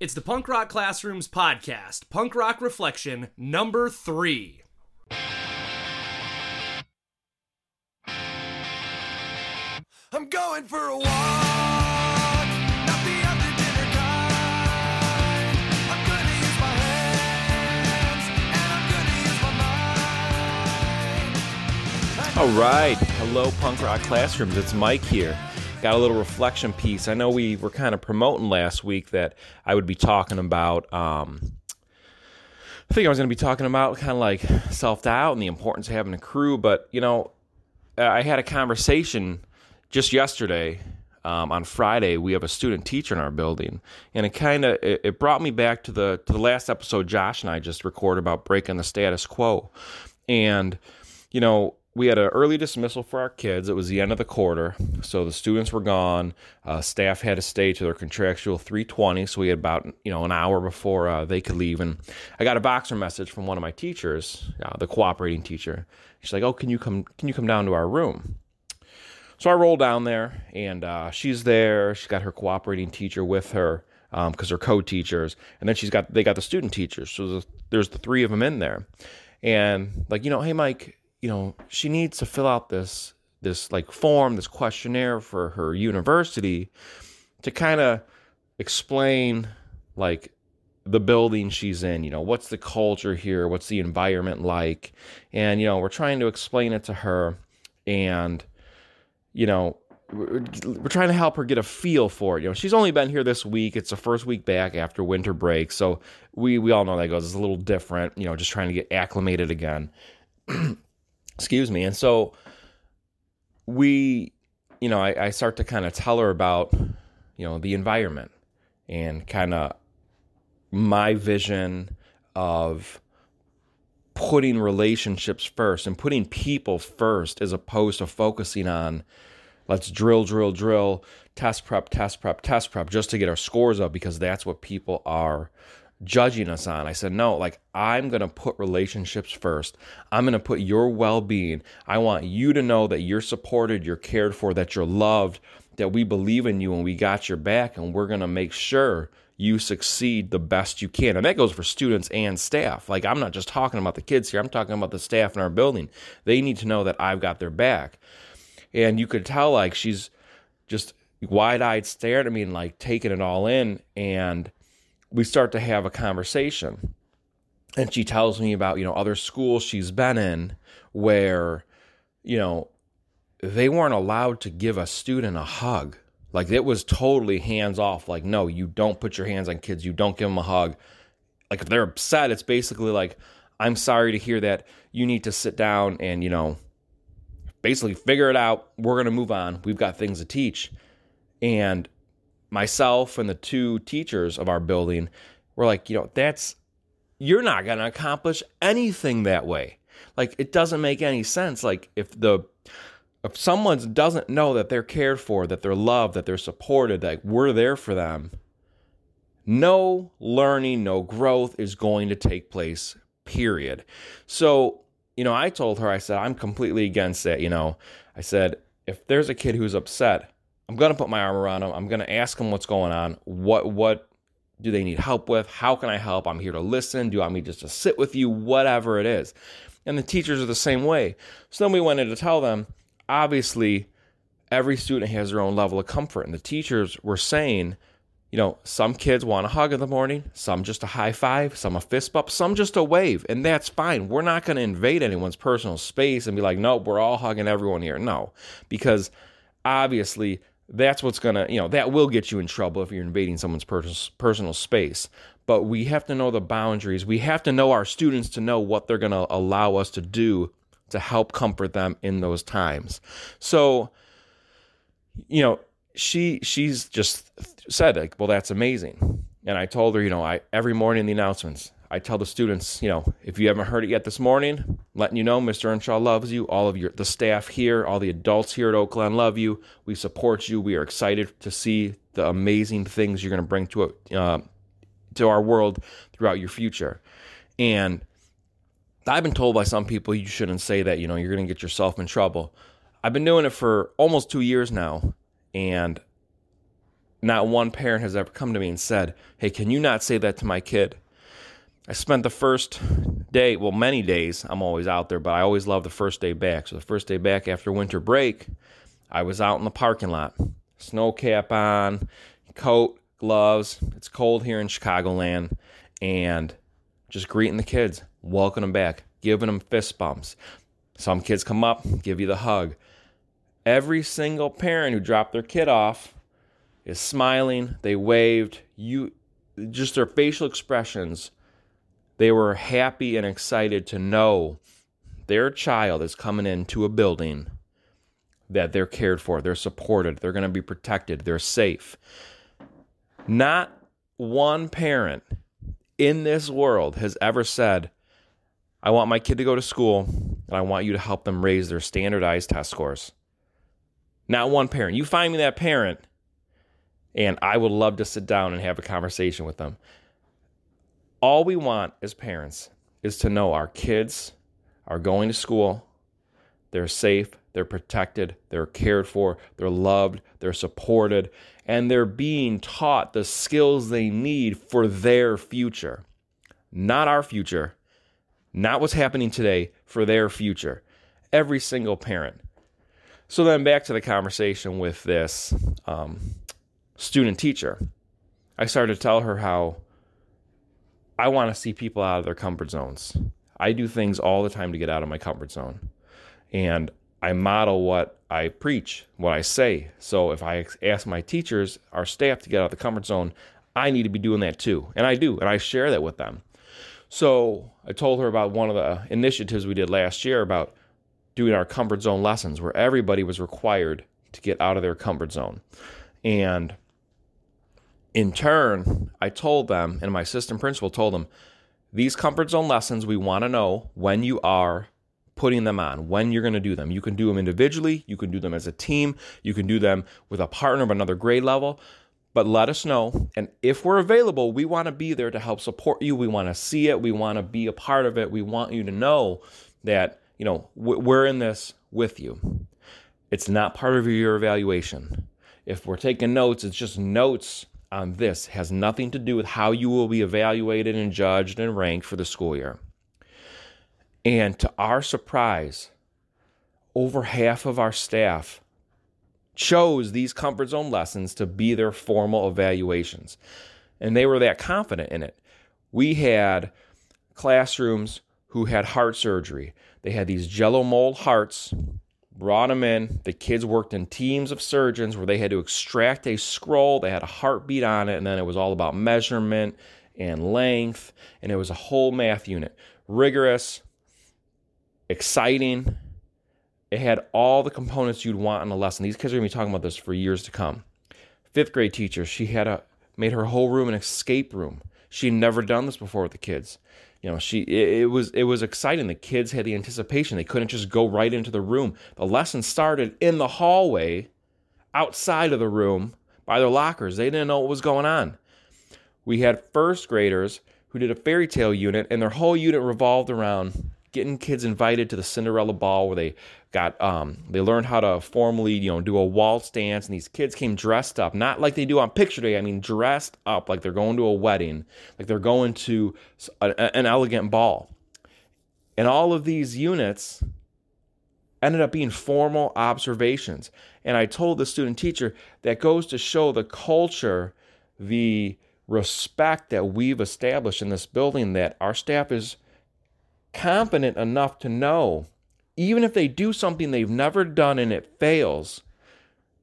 It's the Punk Rock Classrooms podcast, Punk Rock Reflection number three. I'm going for a walk. Not the after dinner kind. I'm gonna use my hands and I'm gonna use my mind. All right. Hello, Punk Rock Classrooms. It's Mike here. Got a little reflection piece. I know we were kind of promoting last week that I would be talking about. Um, I think I was going to be talking about kind of like self doubt and the importance of having a crew. But, you know, I had a conversation just yesterday. Um, on Friday, we have a student teacher in our building, and it kind of it, it brought me back to the to the last episode Josh and I just recorded about breaking the status quo, and you know we had an early dismissal for our kids. It was the end of the quarter, so the students were gone. Uh, staff had to stay to their contractual 3:20, so we had about you know an hour before uh, they could leave. And I got a Voxer message from one of my teachers, uh, the cooperating teacher. She's like, "Oh, can you come? Can you come down to our room?" So I roll down there, and uh, she's there. She's got her cooperating teacher with her because they're co-teachers, and then she's got they got the student teachers. So there's the three of them in there, and like you know, hey Mike, you know, she needs to fill out this this like form, this questionnaire for her university to kind of explain like the building she's in, you know, what's the culture here, what's the environment like, and you know, we're trying to explain it to her, and you know, we're, we're trying to help her get a feel for it. You know, she's only been here this week. It's the first week back after winter break, so we we all know that goes. It's a little different. You know, just trying to get acclimated again. Excuse me. And so we, you know, I, I start to kind of tell her about, you know, the environment and kind of my vision of putting relationships first and putting people first as opposed to focusing on let's drill, drill, drill, test prep, test prep, test prep just to get our scores up because that's what people are judging us on. I said, no, like I'm going to put relationships first. I'm going to put your well being. I want you to know that you're supported, you're cared for, that you're loved, that we believe in you and we got your back, and we're going to make sure you succeed the best you can. And that goes for students and staff. Like, I'm not just talking about the kids here, I'm talking about the staff in our building. They need to know that I've got their back. And you could tell, like, she's just wide eyed staring at me and like taking it all in. And we start to have a conversation. And she tells me about, you know, other schools she's been in where, you know, they weren't allowed to give a student a hug. Like it was totally hands off. Like, no, you don't put your hands on kids. You don't give them a hug. Like if they're upset, it's basically like, I'm sorry to hear that. You need to sit down and, you know, basically figure it out. We're going to move on. We've got things to teach. And myself and the two teachers of our building were like, you know, that's, you're not going to accomplish anything that way. Like, it doesn't make any sense. Like, if the, if someone doesn't know that they're cared for, that they're loved, that they're supported, that we're there for them, no learning, no growth is going to take place, period. So, you know, I told her, I said, I'm completely against it. You know, I said, if there's a kid who's upset, I'm to put my arm around them. I'm to ask them what's going on. What, what, do they need help with? How can I help? I'm here to listen. Do you want me just to sit with you? Whatever it is. And the teachers are the same way. So then we went in to tell them, obviously, every student has their own level of comfort. And the teachers were saying, you know, some kids want a hug in the morning, some just a high five, some a fist bump, some just a wave. And that's fine. We're not going to invade anyone's personal space and be like, nope, we're all hugging everyone here. No, because obviously that's what's going to, you know, that will get you in trouble if you're invading someone's pers- personal space. But we have to know the boundaries. We have to know our students to know what they're going to allow us to do to help comfort them in those times. So, you know, she she's just said like, well, that's amazing. And I told her, you know, I every morning in the announcements, I tell the students, you know, if you haven't heard it yet this morning, letting you know Mr. Earnshaw loves you. All of your the staff here, all the adults here at Oakland love you. We support you. We are excited to see the amazing things you're going to bring to a, uh, to our world throughout your future. And I've been told by some people you shouldn't say that. You know, you're going to get yourself in trouble. I've been doing it for almost two years now, and not one parent has ever come to me and said, Hey, can you not say that to my kid? I spent the first day, well, many days, I'm always out there, but I always love the first day back. So the first day back after winter break, I was out in the parking lot, snow cap on, coat, gloves. It's cold here in Chicagoland, and just greeting the kids, welcoming them back, giving them fist bumps. Some kids come up, give you the hug. Every single parent who dropped their kid off is smiling. They waved. You, just their facial expressions. They were happy and excited to know their child is coming into a building that they're cared for, they're supported, they're going to be protected, they're safe. Not one parent in this world has ever said, I want my kid to go to school and I want you to help them raise their standardized test scores. Not one parent. You find me that parent, and I would love to sit down and have a conversation with them. All we want as parents is to know our kids are going to school, they're safe, they're protected, they're cared for, they're loved, they're supported, and they're being taught the skills they need for their future. Not our future, not what's happening today, for their future. Every single parent. So then back to the conversation with this um, student teacher. I started to tell her how I want to see people out of their comfort zones. I do things all the time to get out of my comfort zone. And I model what I preach, what I say. So if I ask my teachers, our staff to get out of the comfort zone, I need to be doing that too. And I do. And I share that with them. So I told her about one of the initiatives we did last year about doing our comfort zone lessons where everybody was required to get out of their comfort zone. And in turn, I told them, and my assistant principal told them, these comfort zone lessons, we want to know when you are putting them on, when you're going to do them. You can do them individually, you can do them as a team, you can do them with a partner of another grade level. But let us know. And if we're available, we want to be there to help support you. We want to see it. We want to be a part of it. We want you to know that, you know, we're in this with you. It's not part of your evaluation. If we're taking notes, it's just notes on this. Has nothing to do with how you will be evaluated and judged and ranked for the school year. And to our surprise, over half of our staff chose these comfort zone lessons to be their formal evaluations. And they were that confident in it. We had classrooms who had heart surgery. They had these jello mold hearts, brought them in. The kids worked in teams of surgeons where they had to extract a scroll. They had a heartbeat on it, and then it was all about measurement and length, and it was a whole math unit. Rigorous, exciting, it had all the components you'd want in a lesson. These kids are gonna be talking about this for years to come. Fifth grade teacher, she had a made her whole room an escape room. She'd never done this before with the kids. You know, she it, it was it was exciting. The kids had the anticipation. They couldn't just go right into the room. The lesson started in the hallway, outside of the room, by their lockers. They didn't know what was going on. We had first graders who did a fairy tale unit, and their whole unit revolved around getting kids invited to the Cinderella ball where they got um, they learned how to formally you know do a waltz dance and these kids came dressed up not like they do on picture day i mean dressed up like they're going to a wedding like they're going to a, an elegant ball. And all of these units ended up being formal observations. And i told the student teacher that goes to show the culture the respect that we've established in this building that our staff is confident enough to know, even if they do something they've never done and it fails,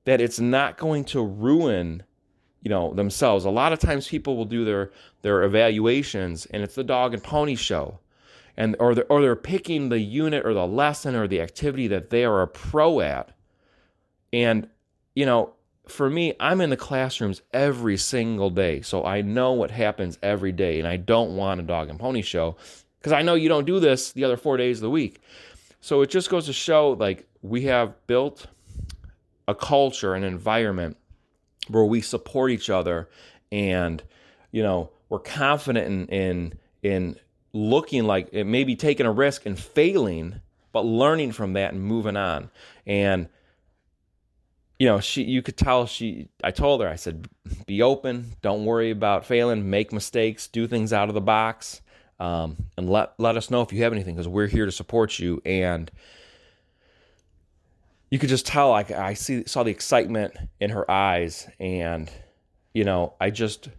that it's not going to ruin you know themselves. A lot of times people will do their their evaluations and it's the dog and pony show. And or they're, or they're picking the unit or the lesson or the activity that they are a pro at. And you know for me i'm in the classrooms every single day so i know what happens every day and i don't want a dog and pony show because I know you don't do this the other four days of the week. So it just goes to show like we have built a culture, an environment where we support each other and you know we're confident in in in looking like it may be taking a risk and failing but learning from that and moving on and you know, she you could tell she I told her I said be open, don't worry about failing, make mistakes, do things out of the box. Um, and let let us know if you have anything because we're here to support you. And you could just tell like I see saw the excitement in her eyes. And you know I just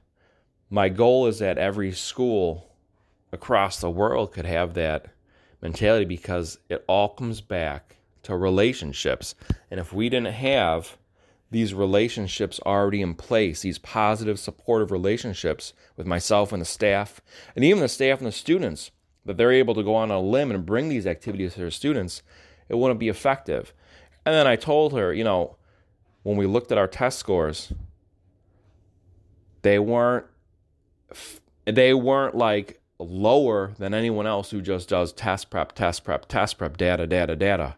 my goal is that every school across the world could have that mentality because it all comes back to relationships. And if we didn't have these relationships already in place, these positive, supportive relationships with myself and the staff, and even the staff and the students, that they're able to go on a limb and bring these activities to their students, it wouldn't be effective. And then I told her, you know, when we looked at our test scores, they weren't they weren't like lower than anyone else who just does test prep, test prep, test prep, data, data, data.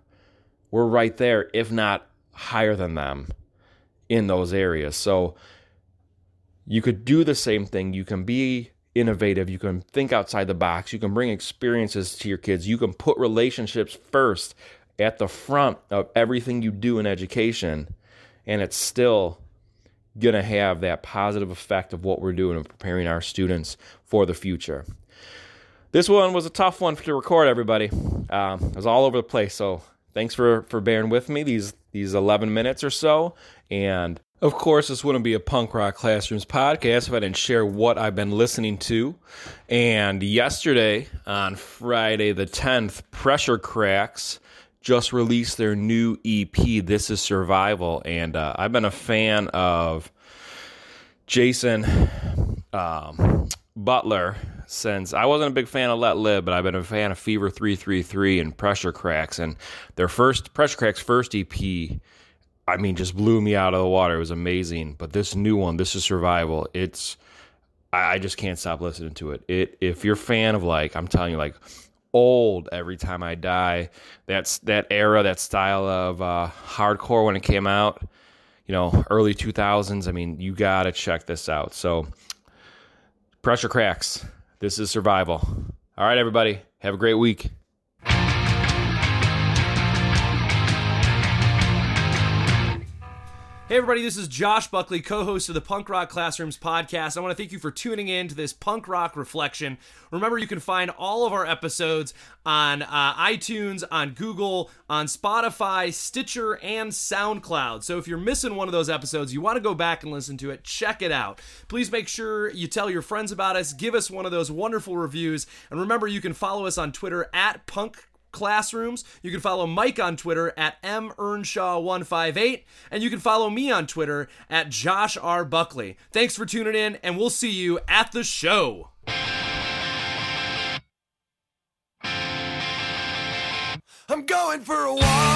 We're right there, if not higher than them in those areas. So you could do the same thing. You can be innovative. You can think outside the box. You can bring experiences to your kids. You can put relationships first at the front of everything you do in education. And it's still going to have that positive effect of what we're doing and preparing our students for the future. This one was a tough one to record, everybody. Um, it was all over the place. So thanks for, for bearing with me these, these 11 minutes or so. And of course, this wouldn't be a Punk Rock Classrooms podcast if I didn't share what I've been listening to. And yesterday, on Friday the 10th, Pressure Cracks just released their new EP, This Is Survival. And uh, I've been a fan of Jason um, Butler since I wasn't a big fan of Let Live, but I've been a fan of Fever 333 and Pressure Cracks. And their first, Pressure Cracks' first EP I mean, just blew me out of the water. It was amazing. But this new one, this is survival. It's I, I just can't stop listening to it. It if you're a fan of like I'm telling you like old every time I die, that's that era, that style of uh, hardcore when it came out, you know, early 2000s. I mean, you gotta check this out. So, pressure cracks. This is survival. All right, everybody, have a great week. Hey, everybody, this is Josh Buckley, co host of the Punk Rock Classrooms podcast. I want to thank you for tuning in to this punk rock reflection. Remember, you can find all of our episodes on uh, iTunes, on Google, on Spotify, Stitcher, and SoundCloud. So if you're missing one of those episodes, you want to go back and listen to it, check it out. Please make sure you tell your friends about us, give us one of those wonderful reviews, and remember, you can follow us on Twitter at Punk classrooms. You can follow Mike on Twitter at mearnshaw158, and you can follow me on Twitter at Josh R. Buckley. Thanks for tuning in, and we'll see you at the show. I'm going for a walk.